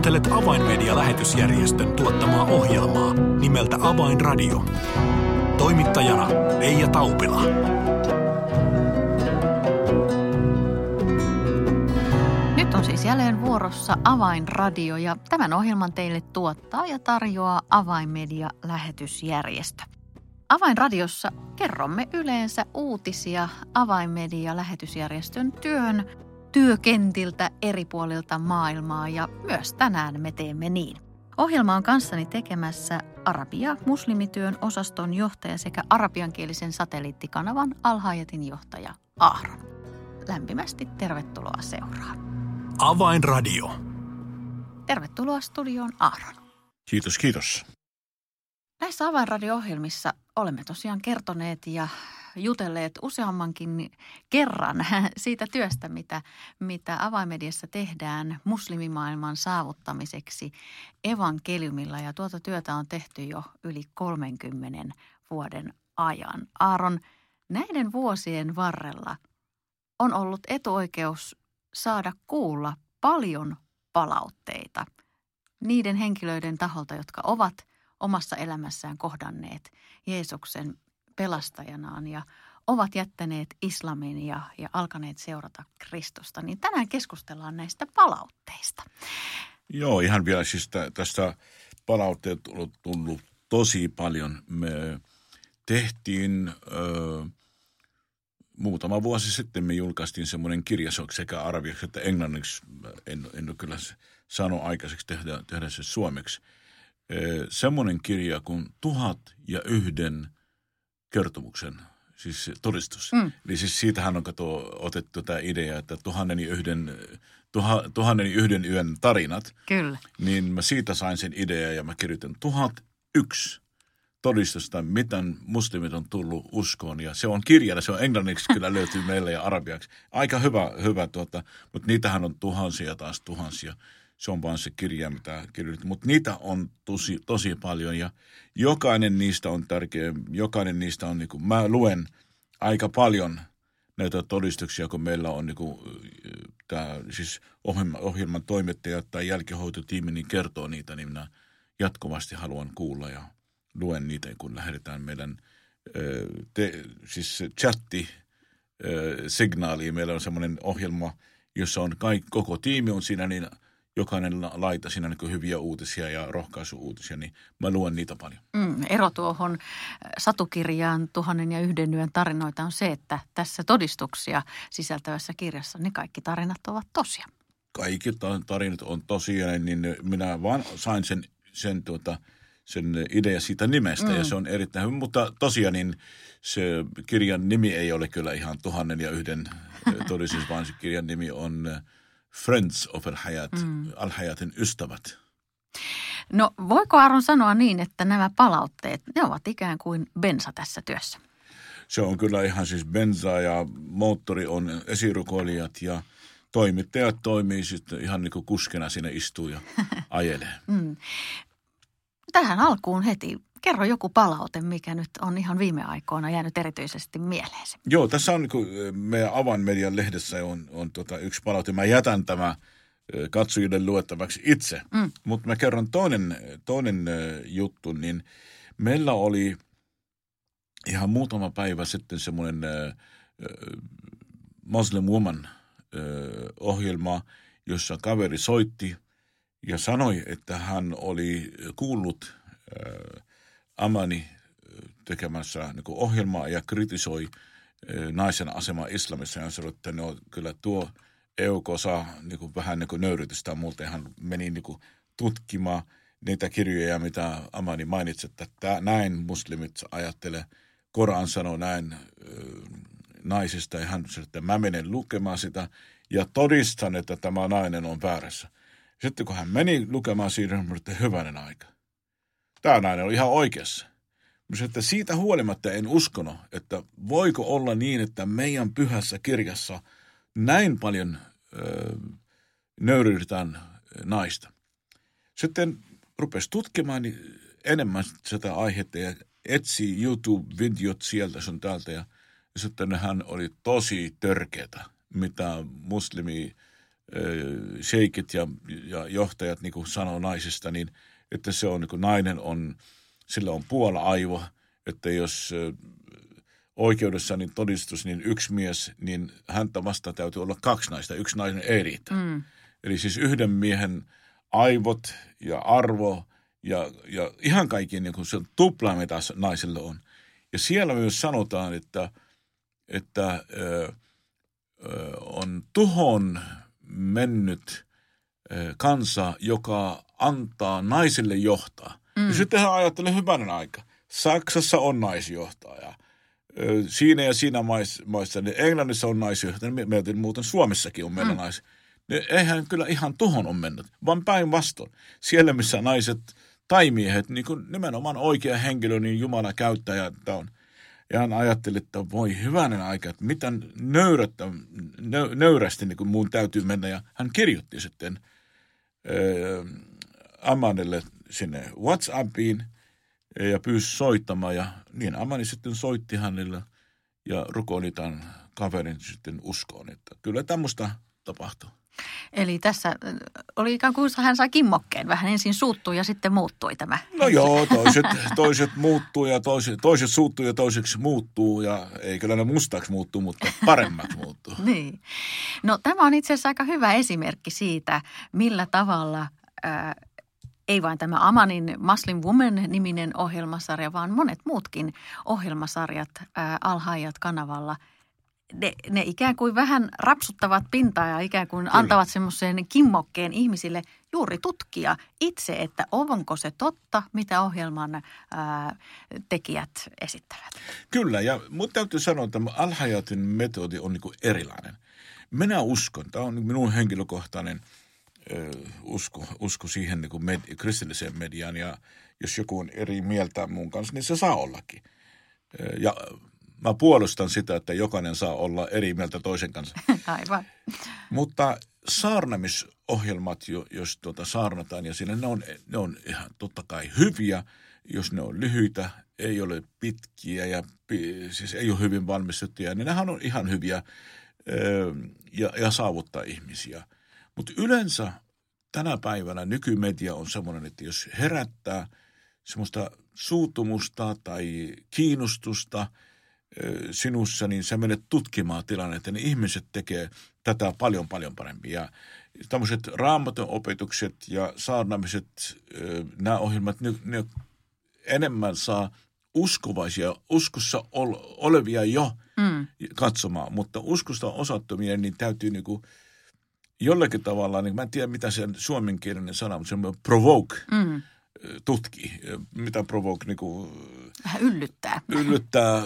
Kuuntelet Avainmedia-lähetysjärjestön tuottamaa ohjelmaa nimeltä Avainradio. Toimittajana Leija Taupila. Nyt on siis jälleen vuorossa Avainradio ja tämän ohjelman teille tuottaa ja tarjoaa Avainmedia-lähetysjärjestö. Avainradiossa kerromme yleensä uutisia Avainmedia-lähetysjärjestön työn työkentiltä eri puolilta maailmaa ja myös tänään me teemme niin. Ohjelma on kanssani tekemässä Arabia muslimityön osaston johtaja sekä arabiankielisen satelliittikanavan Alhajetin johtaja Ahron. Lämpimästi tervetuloa seuraan. Avainradio. Tervetuloa studioon Ahron. Kiitos, kiitos. Näissä Avainradio-ohjelmissa olemme tosiaan kertoneet ja jutelleet useammankin kerran siitä työstä, mitä, mitä avaimediassa tehdään muslimimaailman saavuttamiseksi evankeliumilla. Ja tuota työtä on tehty jo yli 30 vuoden ajan. Aaron, näiden vuosien varrella on ollut etuoikeus saada kuulla paljon palautteita niiden henkilöiden taholta, jotka ovat omassa elämässään kohdanneet Jeesuksen pelastajanaan ja ovat jättäneet islamin ja, ja alkaneet seurata Kristusta. Niin tänään keskustellaan näistä palautteista. Joo, ihan vielä siis tästä palautteet on tullut tosi paljon. Me tehtiin ö, muutama vuosi sitten, me julkaistiin semmoinen kirja, se sekä arabiaksi että englanniksi. En, en ole kyllä saanut aikaiseksi tehdä, tehdä se suomeksi. semmoinen kirja kuin Tuhat ja yhden – kertomuksen, siis todistus. Mm. Eli siis siitähän on kato, otettu tämä idea, että tuhannen yhden, tuha, tuhannen yhden yön tarinat. Kyllä. Niin mä siitä sain sen idea ja mä kirjoitin tuhat yksi todistusta, miten muslimit on tullut uskoon. Ja se on kirjana, se on englanniksi kyllä löytyy meille ja arabiaksi. Aika hyvä, hyvä tuota, mutta niitähän on tuhansia taas tuhansia se on vaan se kirja, mitä kirjoitin. Mutta niitä on tosi, tosi paljon ja jokainen niistä on tärkeä. Jokainen niistä on, niin kuin, mä luen aika paljon näitä todistuksia, kun meillä on niin kuin, tämä, siis ohjelma, ohjelman toimittaja tai jälkihoitotiimi niin kertoo niitä, niin minä jatkuvasti haluan kuulla ja luen niitä, kun lähdetään meidän te, siis chatti signaali. Meillä on semmoinen ohjelma, jossa on kaikki, koko tiimi on siinä, niin – jokainen laita siinä niin hyviä uutisia ja rohkaisuuutisia, niin mä luen niitä paljon. Mm, ero tuohon äh, satukirjaan Tuhannen ja yhden yön tarinoita on se, että tässä todistuksia sisältävässä kirjassa ne kaikki tarinat ovat tosia. Kaikki tarinat on tosia, niin minä vaan sain sen, sen, tuota, sen idea siitä nimestä mm. ja se on erittäin hyvä. Mutta tosiaan niin se kirjan nimi ei ole kyllä ihan Tuhannen ja yhden todistus, vaan se kirjan nimi on – Friends of Al-Hayat, mm. Al-Hayatin ystävät. No voiko Aron sanoa niin, että nämä palautteet, ne ovat ikään kuin bensa tässä työssä? Se on kyllä ihan siis bensa ja moottori on esirukoilijat ja toimittajat toimii sitten ihan niin kuin kuskena sinne istuu ja ajelee. mm. Tähän alkuun heti Kerro joku palaute, mikä nyt on ihan viime aikoina jäänyt erityisesti mieleesi. Joo, tässä on niin meidän Avainmedian lehdessä on, on tota yksi palaute. Mä jätän tämä katsojille luettavaksi itse, mm. mutta mä kerron toinen, toinen juttu, niin meillä oli ihan muutama päivä sitten semmoinen äh, Muslim Woman äh, ohjelma, jossa kaveri soitti ja sanoi, että hän oli kuullut äh, Amani tekemässä niin ohjelmaa ja kritisoi naisen asemaa islamissa ja sanoi, että no, kyllä tuo EUK saa niin kuin, vähän niin nöyrytystä. Muuten hän meni niin kuin, tutkimaan niitä kirjoja, mitä Amani mainitsi, että tämä, näin muslimit ajattelee. Koran sanoo näin naisista ja hän sanoi, että mä menen lukemaan sitä ja todistan, että tämä nainen on väärässä. Sitten kun hän meni lukemaan siitä, hän että hyvänen aika – tämä nainen oli ihan oikeassa. Mutta että siitä huolimatta en uskonut, että voiko olla niin, että meidän pyhässä kirjassa näin paljon ö, nöyryydetään naista. Sitten rupesi tutkimaan niin enemmän sitä aihetta ja etsi YouTube-videot sieltä sun täältä. Ja sitten hän oli tosi törkeätä, mitä muslimi sheikit ja, ja johtajat niin sanoo naisista, niin että se on niin kuin nainen on, sillä on puola aivo, että jos oikeudessa niin todistus, niin yksi mies, niin häntä vastaan täytyy olla kaksi naista, yksi nainen ei riitä. Mm. Eli siis yhden miehen aivot ja arvo ja, ja ihan kaikki niin kuin se tupla, mitä naisille on. Ja siellä myös sanotaan, että, että ö, ö, on tuhon mennyt ö, kansa, joka antaa naisille johtaa. Mm. Ja sitten hän ajattelee hyvänen aika. Saksassa on naisjohtaja. Siinä ja siinä maissa, niin Englannissa on naisjohtaja. Meiltä muuten Suomessakin on meillä mm. naisia niin eihän kyllä ihan tuhon on mennyt, vaan päinvastoin. Siellä, missä naiset tai miehet, niin kuin nimenomaan oikea henkilö, niin Jumala käyttää ja on. Ja hän ajatteli, että voi hyvänen aika, että mitä nöyrättä, nö, nöyrästi niin kuin muun täytyy mennä. Ja hän kirjoitti sitten äh, Amanille sinne WhatsAppiin ja pyysi soittamaan. Ja niin Amani sitten soitti hänelle ja rukoili tämän kaverin sitten uskoon, että kyllä tämmöistä tapahtuu. Eli tässä äh, oli ikään kuin hän sai kimmokkeen. Vähän ensin suuttui ja sitten muuttui tämä. No joo, toiset, toiset muuttuu ja toiset, toiset suuttuu ja toiseksi muuttuu. Ja ei kyllä ne mustaksi muuttuu, mutta paremmaksi muuttuu. niin. No tämä on itse asiassa aika hyvä esimerkki siitä, millä tavalla... Äh, ei vain tämä Amanin Muslim Woman-niminen ohjelmasarja, vaan monet muutkin ohjelmasarjat Alhaajat kanavalla – ne, ne ikään kuin vähän rapsuttavat pintaa ja ikään kuin Kyllä. antavat semmoisen kimmokkeen ihmisille juuri tutkia itse, että onko se totta, mitä ohjelman ää, tekijät esittävät. Kyllä, ja mutta täytyy sanoa, että Alhajatin metodi on niin erilainen. Minä uskon, tämä on minun henkilökohtainen usko, usko siihen niin kuin med, kristilliseen mediaan, ja jos joku on eri mieltä mun kanssa, niin se saa ollakin. Ja mä puolustan sitä, että jokainen saa olla eri mieltä toisen kanssa. Aivan. Mutta saarnamisohjelmat, jos tuota saarnataan ja siinä ne on, ne on ihan totta kai hyviä, jos ne on lyhyitä, ei ole pitkiä ja siis ei ole hyvin valmistettuja, niin nehän on ihan hyviä ja, ja saavuttaa ihmisiä. Mutta yleensä tänä päivänä nykymedia on semmoinen, että jos herättää semmoista suutumusta tai kiinnostusta – sinussa, niin sä menet tutkimaan tilannetta, niin ihmiset tekee tätä paljon paljon paremmin. Ja tämmöiset raamaton opetukset ja saarnamiset, nämä ohjelmat, ne, ne enemmän saa uskovaisia, uskossa olevia jo mm. katsomaan, mutta uskosta osattomia, niin täytyy niinku jollakin tavalla, niin mä en tiedä mitä se suomenkielinen sana, mutta se on provoke, mm. tutki, mitä provoke niinku Vähän yllyttää. Yllyttää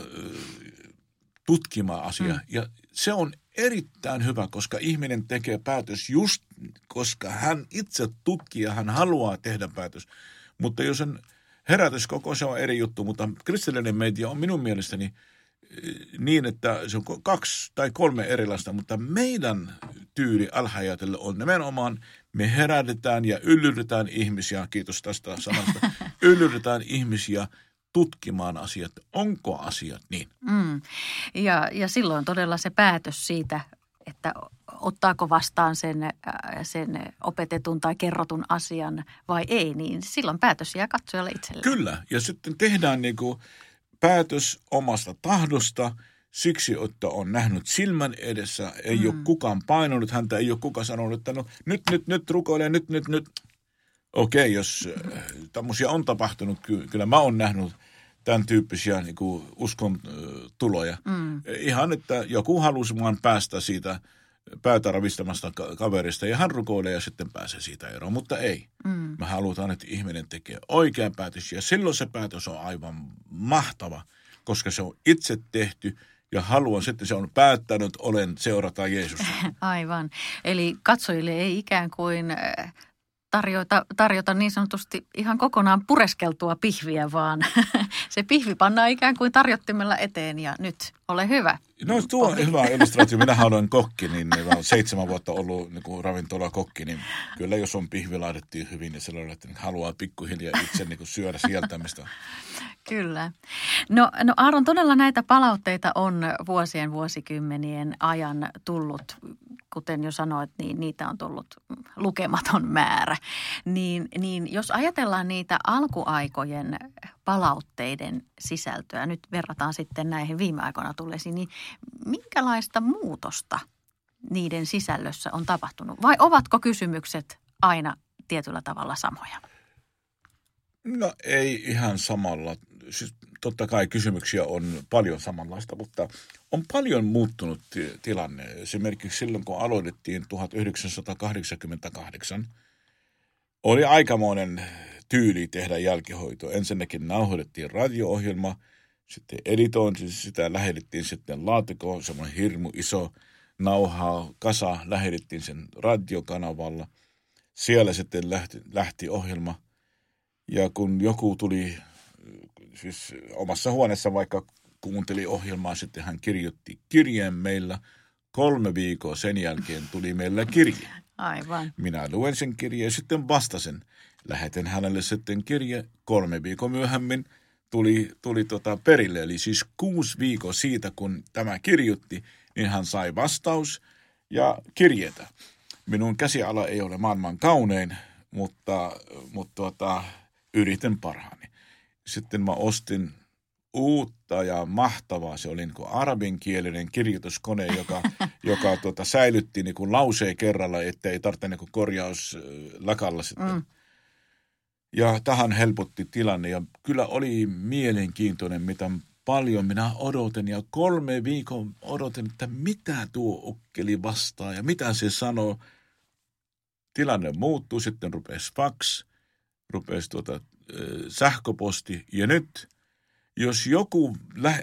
tutkimaan asiaa. Mm. Ja se on erittäin hyvä, koska ihminen tekee päätös just, koska hän itse tutkii ja hän haluaa tehdä päätös. Mutta jos on herätys koko se on eri juttu, mutta kristillinen media on minun mielestäni niin, että se on kaksi tai kolme erilaista, mutta meidän tyyli alhaajatelle on nimenomaan, me herätetään ja yllytetään ihmisiä, kiitos tästä sanasta, yllytetään ihmisiä tutkimaan asiat, onko asiat niin. Mm. Ja, ja silloin todella se päätös siitä, että ottaako vastaan sen, äh, sen opetetun tai kerrotun asian vai ei, niin silloin päätös jää katsojalle itselleen. Kyllä, ja sitten tehdään niin kuin päätös omasta tahdosta siksi, että on nähnyt silmän edessä, ei mm. ole kukaan painunut häntä, ei ole kukaan sanonut, että no nyt, nyt, nyt rukoile, nyt, nyt, nyt. Okei, jos äh, tämmöisiä on tapahtunut, kyllä mä oon nähnyt tämän tyyppisiä niin kuin uskon tuloja. Mm. Ihan, että joku halusi vaan päästä siitä päätä ravistamasta kaverista ja hän rukoilee ja sitten pääsee siitä eroon, mutta ei. Mm. Me halutaan, että ihminen tekee oikean päätös ja silloin se päätös on aivan mahtava, koska se on itse tehty ja haluan sitten, se on päättänyt, olen seurata Jeesusta. Aivan. Eli katsojille ei ikään kuin tarjota, tarjota niin sanotusti ihan kokonaan pureskeltua pihviä, vaan se pihvi pannaan ikään kuin tarjottimella eteen ja nyt ole hyvä. No tuo on hyvä illustraatio. Minä olen kokki, niin olen seitsemän vuotta ollut niin kuin ravintola kokki, niin kyllä jos on pihvi laitettu hyvin, niin silloin että haluaa pikkuhiljaa itse niin kuin syödä sieltä, mistä Kyllä. No, no Aaron, todella näitä palautteita on vuosien vuosikymmenien ajan tullut kuten jo sanoit, niin niitä on tullut lukematon määrä. Niin, niin jos ajatellaan niitä alkuaikojen palautteiden sisältöä, nyt verrataan sitten näihin viime aikoina tulleisiin, niin minkälaista muutosta niiden sisällössä on tapahtunut? Vai ovatko kysymykset aina tietyllä tavalla samoja? No ei ihan samalla. Siis totta kai kysymyksiä on paljon samanlaista, mutta on paljon muuttunut tilanne. Esimerkiksi silloin, kun aloitettiin 1988, oli aikamoinen tyyli tehdä jälkihoito. Ensinnäkin nauhoitettiin radio-ohjelma, sitten editointi, sitä lähetettiin sitten laatikoon, semmoinen hirmu iso nauhaa, kasa, lähetettiin sen radiokanavalla. Siellä sitten lähti, lähti ohjelma. Ja kun joku tuli siis omassa huoneessa vaikka kuunteli ohjelmaa, sitten hän kirjoitti kirjeen meillä. Kolme viikkoa sen jälkeen tuli meillä kirje. Aivan. Minä luen sen kirjeen ja sitten vastasin. Lähetin hänelle sitten kirje. Kolme viikkoa myöhemmin tuli, tuli tota perille. Eli siis kuusi viikkoa siitä, kun tämä kirjoitti, niin hän sai vastaus ja kirjetä. Minun käsiala ei ole maailman kaunein, mutta, mutta tota, yritän parhaani. Sitten mä ostin uutta ja mahtavaa. Se oli niin kuin arabinkielinen kirjoituskone, joka, joka tuota, säilytti niin kuin lauseen kerralla, ettei tarvitse niin korjaus lakalla sitten. Mm. Ja tähän helpotti tilanne ja kyllä oli mielenkiintoinen, mitä paljon minä odotin ja kolme viikon odotin, että mitä tuo okkeli vastaa ja mitä se sanoo. Tilanne muuttui, sitten rupesi fax, rupesi tuota, sähköposti ja nyt – jos joku lä-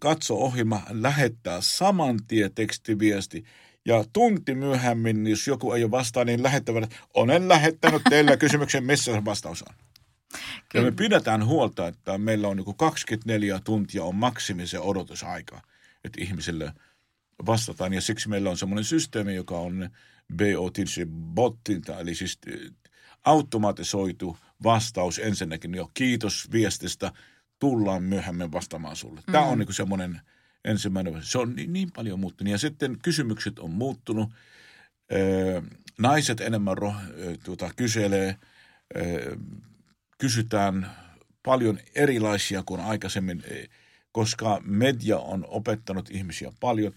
katsoo ohjelma, lähettää saman tien tekstiviesti ja tunti myöhemmin, jos joku ei ole vastaan, niin lähettävät, olen lähettänyt teille kysymyksen, missä se vastaus on. Kyllä. Ja me pidetään huolta, että meillä on niin 24 tuntia on maksimi se odotusaika, että ihmisille vastataan. Ja siksi meillä on semmoinen systeemi, joka on BOT, botin, eli siis automatisoitu vastaus ensinnäkin jo kiitos viestistä – tullaan myöhemmin vastaamaan sulle. Tämä on mm. niin semmoinen ensimmäinen, se on niin, niin paljon muuttunut. Ja sitten kysymykset on muuttunut. Öö, naiset enemmän roh, tuota, kyselee, öö, kysytään paljon erilaisia kuin aikaisemmin, e, koska media on opettanut ihmisiä paljon.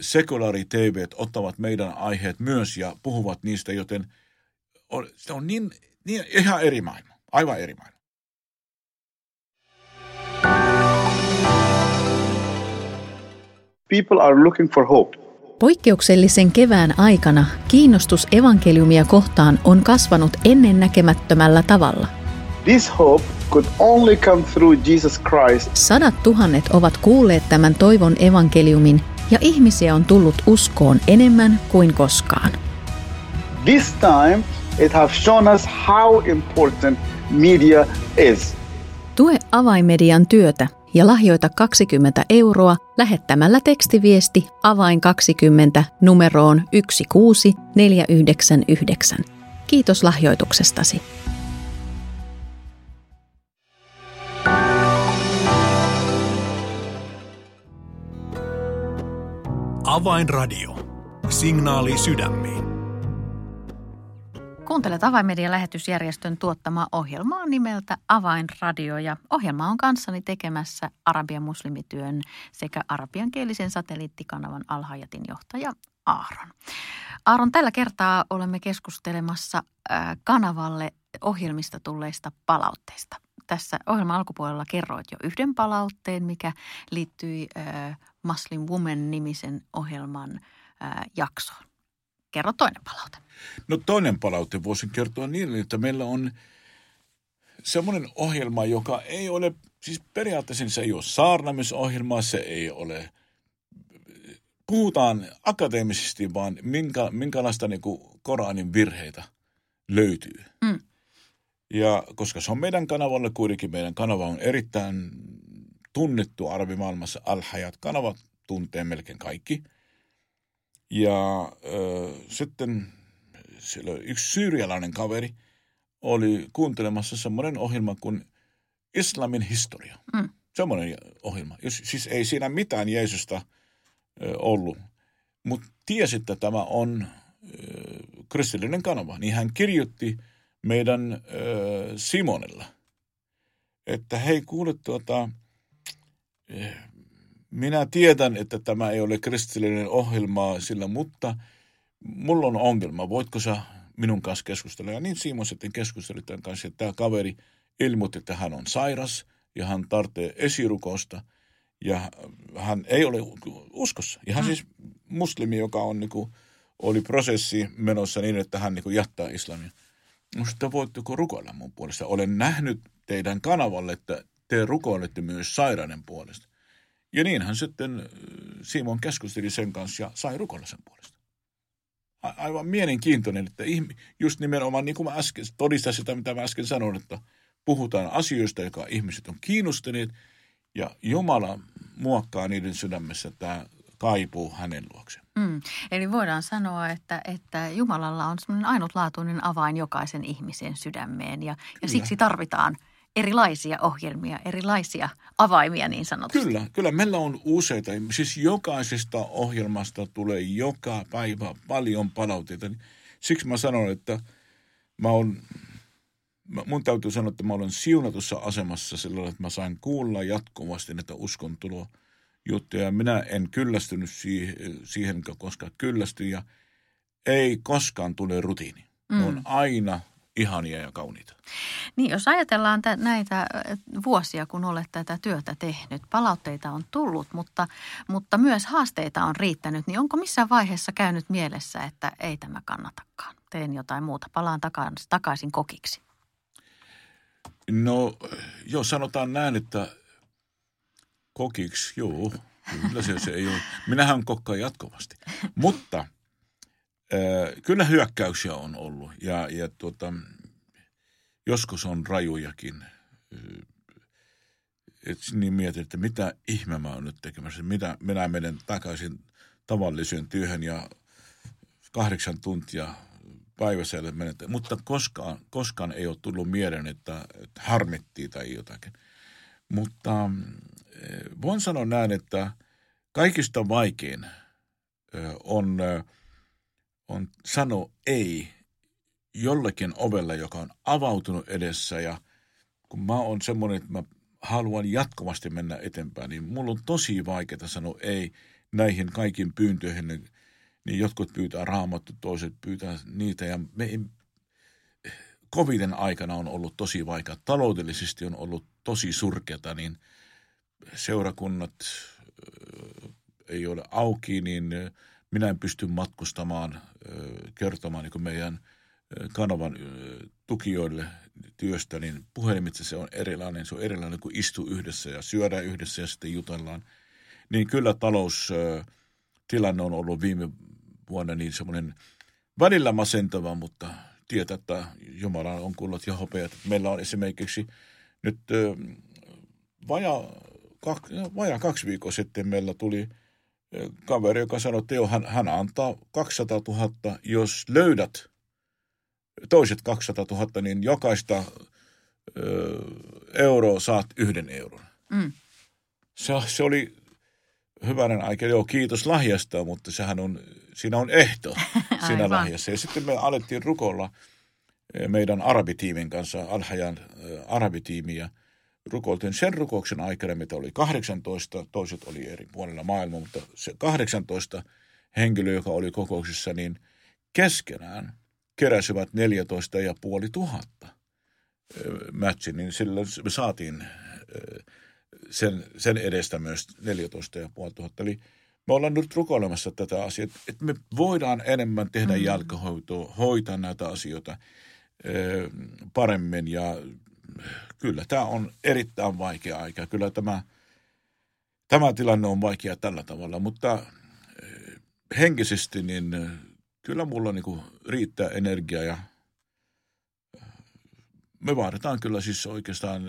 Sekulaari TV ottavat meidän aiheet myös ja puhuvat niistä, joten on, se on niin, niin ihan eri maailma, aivan eri maailma. People are looking for hope. Poikkeuksellisen kevään aikana kiinnostus evankeliumia kohtaan on kasvanut ennennäkemättömällä tavalla. This hope could only come through Jesus Christ. Sadat tuhannet ovat kuulleet tämän toivon evankeliumin ja ihmisiä on tullut uskoon enemmän kuin koskaan. This time it has shown us how important media is. Tue avaimedian työtä ja lahjoita 20 euroa lähettämällä tekstiviesti avain 20 numeroon 16499. Kiitos lahjoituksestasi. Avainradio. Signaali sydämiin. Kuuntelet Avainmedian lähetysjärjestön tuottamaa ohjelmaa nimeltä Avainradio ja ohjelma on kanssani tekemässä arabian muslimityön sekä arabiankielisen satelliittikanavan Alhajatin johtaja Aaron. Aaron, tällä kertaa olemme keskustelemassa kanavalle ohjelmista tulleista palautteista. Tässä ohjelman alkupuolella kerroit jo yhden palautteen, mikä liittyi Muslim Woman-nimisen ohjelman jaksoon. Kerro toinen palaute. No toinen palaute voisin kertoa niin, että meillä on semmoinen ohjelma, joka ei ole, siis periaatteessa se ei ole saarnamisohjelma, se ei ole, puhutaan akateemisesti vaan minkä, minkälaista niin kuin Koranin virheitä löytyy. Mm. Ja koska se on meidän kanavalle, kuitenkin meidän kanava on erittäin tunnettu arabimaailmassa, Al-Hayat-kanava tuntee melkein kaikki – ja äh, sitten siellä yksi syyrialainen kaveri oli kuuntelemassa semmoinen ohjelma kuin Islamin historia. Mm. Semmoinen ohjelma. Siis ei siinä mitään Jeesusta äh, ollut. mutta tiesi, että tämä on kristillinen kanava, niin hän kirjoitti meidän Simonella, että hei kuule tuota, minä tiedän, että tämä ei ole kristillinen ohjelma sillä, mutta mulla on ongelma, voitko sä minun kanssa keskustella? Ja niin Simon sitten keskusteli tämän kanssa, että tämä kaveri ilmoitti, että hän on sairas ja hän tarvitsee esirukosta ja hän ei ole uskossa. Ja hän mm. siis muslimi, joka on niin kuin, oli prosessi menossa niin, että hän niin kuin jättää islamia. No sitten voitteko rukoilla mun puolesta? Olen nähnyt teidän kanavalle, että te rukoilette myös sairauden puolesta. Ja niin hän sitten äh, Simon keskusteli sen kanssa ja sai rukoilla sen puolesta. A- aivan mielenkiintoinen, että just nimenomaan niin kuin mä äsken todistan sitä, mitä mä äsken sanoin, että puhutaan asioista, joka ihmiset on kiinnostuneet ja Jumala muokkaa niiden sydämessä tämä kaipuu hänen luokseen. Mm. Eli voidaan sanoa, että, että Jumalalla on semmoinen ainutlaatuinen avain jokaisen ihmisen sydämeen ja, ja siksi tarvitaan erilaisia ohjelmia, erilaisia avaimia niin sanotusti. Kyllä, kyllä. Meillä on useita. Siis jokaisesta ohjelmasta tulee joka päivä paljon palautteita. Siksi mä sanon, että mä oon, mun täytyy sanoa, että mä olen siunatussa asemassa sillä että mä sain kuulla jatkuvasti näitä uskontuloa juttuja. Minä en kyllästynyt siihen, siihen koska kyllästyin ja ei koskaan tule rutiini. Mm. On aina ihania ja kauniita. Niin, jos ajatellaan t- näitä vuosia, kun olet tätä työtä tehnyt, palautteita on tullut, mutta, mutta myös haasteita on riittänyt, niin onko missään vaiheessa käynyt mielessä, että ei tämä kannatakaan? Teen jotain muuta, palaan takaisin, takaisin kokiksi. No, joo, sanotaan näin, että kokiksi, joo, kyllä se, se ei ole. Minähän kokkaan jatkuvasti. Mutta äh, kyllä hyökkäyksiä on ollut ja, ja tuota, joskus on rajujakin. Et niin mietin, että mitä ihme mä oon nyt tekemässä. Mitä minä menen takaisin tavalliseen työhön ja kahdeksan tuntia päivässä menet. Mutta koskaan, koskaan ei ole tullut mieleen, että, että harmittiin tai jotakin. Mutta voin sanoa näin, että kaikista vaikein on, on sanoa ei jollekin ovelle, joka on avautunut edessä ja kun mä oon semmoinen, että mä haluan jatkuvasti mennä eteenpäin, niin mulla on tosi vaikeaa sanoa ei näihin kaikkiin pyyntöihin. Niin, niin jotkut pyytää raamattu, toiset pyytää niitä ja me ei, coviden aikana on ollut tosi vaikea. Taloudellisesti on ollut tosi surkeata, niin – seurakunnat ei ole auki, niin minä en pysty matkustamaan kertomaan niin meidän kanavan tukijoille työstä, niin puhelimitse se on erilainen. Se on erilainen kuin istuu yhdessä ja syödään yhdessä ja sitten jutellaan. Niin kyllä taloustilanne on ollut viime vuonna niin semmoinen välillä masentava, mutta tietää, että Jumala on kuullut ja hopeat. Meillä on esimerkiksi nyt vajaa kaksi, no, vajaa kaksi viikkoa sitten meillä tuli kaveri, joka sanoi, että joo, hän, hän antaa 200 000, jos löydät toiset 200 000, niin jokaista ö, euroa saat yhden euron. Mm. Se, se oli hyvänen aika, joo, kiitos lahjasta, mutta sehän on, siinä on ehto siinä lahjassa. Ja sitten me alettiin rukolla meidän arabitiimin kanssa, Alhajan arabitiimiä – rukoiltiin sen rukouksen aikana, mitä oli 18, toiset oli eri puolilla maailmaa, mutta se 18 henkilöä, joka oli kokouksessa, niin keskenään keräsivät 14 ja puoli tuhatta matchin, niin silloin me saatiin sen, sen edestä myös 14 ja puoli tuhatta. Eli me ollaan nyt rukoilemassa tätä asiaa, että me voidaan enemmän tehdä mm. jalkahoitoa, hoitaa näitä asioita paremmin ja kyllä tämä on erittäin vaikea aika. Kyllä tämä, tämä tilanne on vaikea tällä tavalla, mutta eh, henkisesti niin eh, kyllä mulla niin kuin riittää energiaa ja eh, me vaaditaan kyllä siis oikeastaan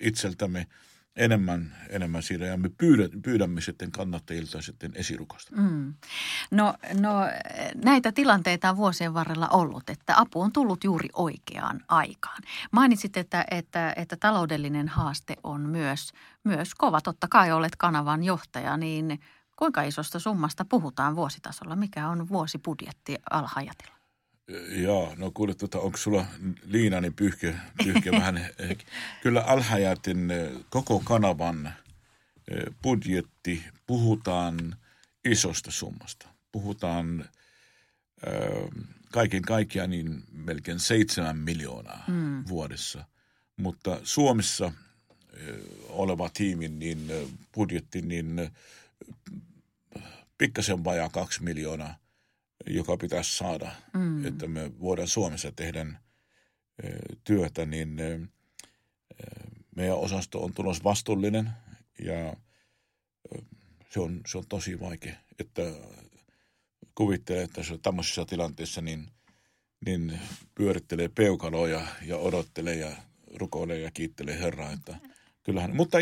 itseltämme – enemmän, enemmän siinä ja me pyydämme, pyydämme sitten kannattajilta sitten esirukosta. Mm. No, no näitä tilanteita on vuosien varrella ollut, että apu on tullut juuri oikeaan aikaan. Mainitsit, että, että, että taloudellinen haaste on myös, myös kova. Totta kai olet kanavan johtaja, niin Kuinka isosta summasta puhutaan vuositasolla? Mikä on vuosibudjetti Alhajatilla? Joo, no kuule, tuota, onko sulla liinani pyyhke, pyyhke vähän? Kyllä Alhajatin koko kanavan budjetti, puhutaan isosta summasta. Puhutaan kaiken kaikkiaan niin melkein seitsemän miljoonaa mm. vuodessa. Mutta Suomessa oleva tiimin niin budjetti, niin pikkasen vajaa kaksi miljoonaa, joka pitäisi saada, mm. että me voidaan Suomessa tehdä työtä, niin meidän osasto on tulos vastuullinen ja se on, se on tosi vaikea, että kuvittelee, että se on tämmöisessä tilanteessa niin, niin pyörittelee peukaloja ja odottelee ja rukoilee ja kiittelee Herraa. Että kyllähän, mutta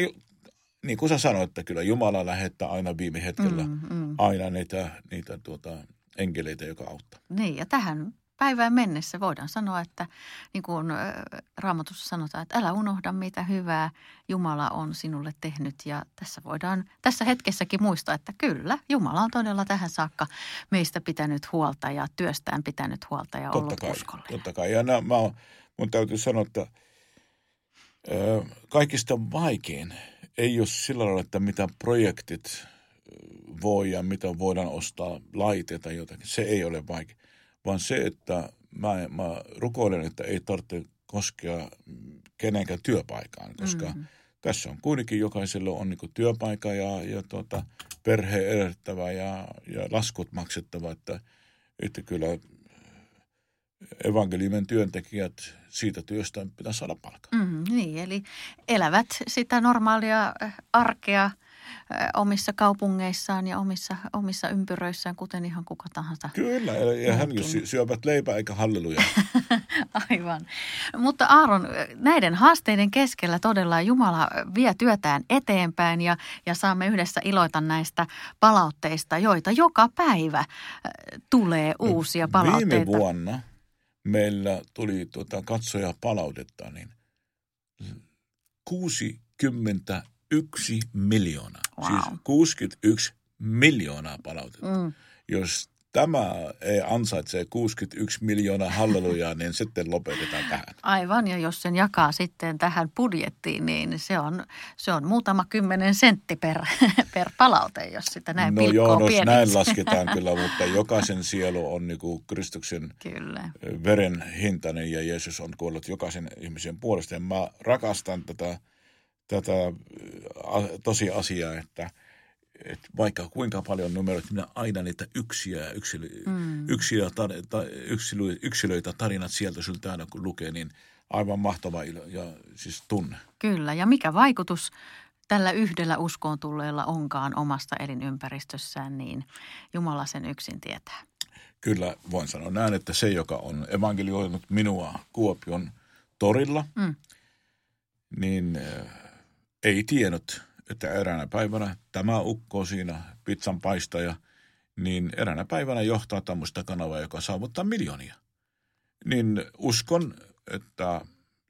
niin kuin sä sanoit, että kyllä Jumala lähettää aina viime hetkellä mm, mm. aina niitä, niitä tuota, enkeleitä, joka auttaa. Niin, ja tähän päivään mennessä voidaan sanoa, että niin kuin Raamatussa sanotaan, että älä unohda mitä hyvää Jumala on sinulle tehnyt. Ja tässä voidaan tässä hetkessäkin muistaa, että kyllä, Jumala on todella tähän saakka meistä pitänyt huolta ja työstään pitänyt huolta ja totta ollut kai, uskollinen. Totta kai. Ja nämä, mä, mun täytyy sanoa, että ö, kaikista vaikein ei ole sillä lailla, että mitä projektit voi ja mitä voidaan ostaa laitteita jotakin. Se ei ole vaikea vaan se, että mä, mä rukoilen, että ei tarvitse koskea kenenkään työpaikaan, koska mm-hmm. tässä on kuitenkin jokaisella on niin työpaikka ja, ja tuota, perhe edettävä ja, ja laskut maksettava, että, että kyllä evankeliumin työntekijät siitä työstä pitää saada palkkaa. Mm, niin, eli elävät sitä normaalia arkea – omissa kaupungeissaan ja omissa, omissa ympyröissään, kuten ihan kuka tahansa. Kyllä, ja hän jos syövät leipää eikä halleluja. Aivan. Mutta Aaron, näiden haasteiden keskellä todella Jumala vie työtään eteenpäin ja, ja saamme yhdessä iloita näistä palautteista, joita joka päivä tulee uusia palautteita. Viime vuonna meillä tuli tuota katsoja palautetta, niin 60 yksi miljoona. Wow. Siis 61 miljoonaa palautetta. Mm. Jos tämä ei ansaitse 61 miljoonaa hallelujaa, niin sitten lopetetaan tähän. Aivan, ja jos sen jakaa sitten tähän budjettiin, niin se on, se on muutama kymmenen sentti per, per palaute, jos sitä näin No joo, no näin lasketaan kyllä, mutta jokaisen sielu on niin kuin Kristuksen kyllä. veren hintainen ja Jeesus on kuollut jokaisen ihmisen puolesta. Ja mä rakastan tätä tätä tosiasiaa, että, että vaikka kuinka paljon numeroita, minä aina niitä yksiä, yksilö, mm. yksilö, tar, ta, yksilö, yksilöitä, tarinat sieltä syltä aina kun lukee, niin aivan mahtava ilo, ja siis tunne. Kyllä, ja mikä vaikutus tällä yhdellä uskoon tulleella onkaan omasta elinympäristössään, niin Jumala sen yksin tietää. Kyllä, voin sanoa näin, että se, joka on evankelioinut minua Kuopion torilla, mm. niin ei tiennyt, että eräänä päivänä tämä ukko siinä pizzan paistaja, niin eräänä päivänä johtaa tämmöistä kanavaa, joka saavuttaa miljoonia. Niin uskon, että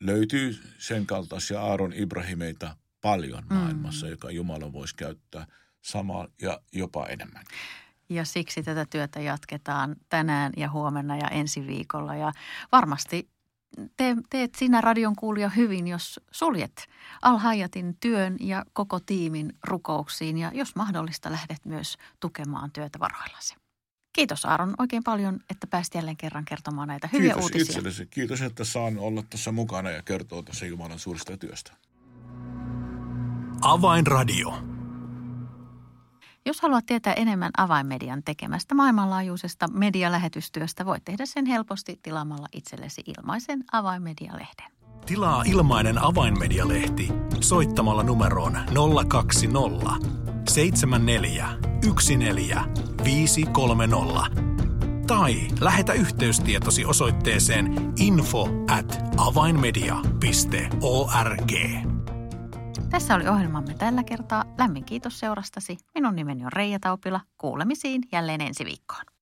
löytyy sen kaltaisia Aaron Ibrahimeita paljon mm. maailmassa, mm. joka Jumala voisi käyttää samaa ja jopa enemmän. Ja siksi tätä työtä jatketaan tänään ja huomenna ja ensi viikolla. Ja varmasti te, teet sinä radion kuulija hyvin, jos suljet Alhajatin työn ja koko tiimin rukouksiin ja jos mahdollista lähdet myös tukemaan työtä varoillasi. Kiitos Aaron oikein paljon, että pääsit jälleen kerran kertomaan näitä hyviä Kiitos uutisia. Itsellesi. Kiitos, että saan olla tässä mukana ja kertoa tässä Jumalan suurista työstä. Avainradio. Jos haluat tietää enemmän avainmedian tekemästä maailmanlaajuisesta medialähetystyöstä, voit tehdä sen helposti tilaamalla itsellesi ilmaisen avainmedialehden. Tilaa ilmainen avainmedialehti soittamalla numeroon 020 74 14 530 tai lähetä yhteystietosi osoitteeseen info at avainmedia.org. Tässä oli ohjelmamme tällä kertaa. Lämmin kiitos seurastasi. Minun nimeni on Reija Taupila. Kuulemisiin jälleen ensi viikkoon.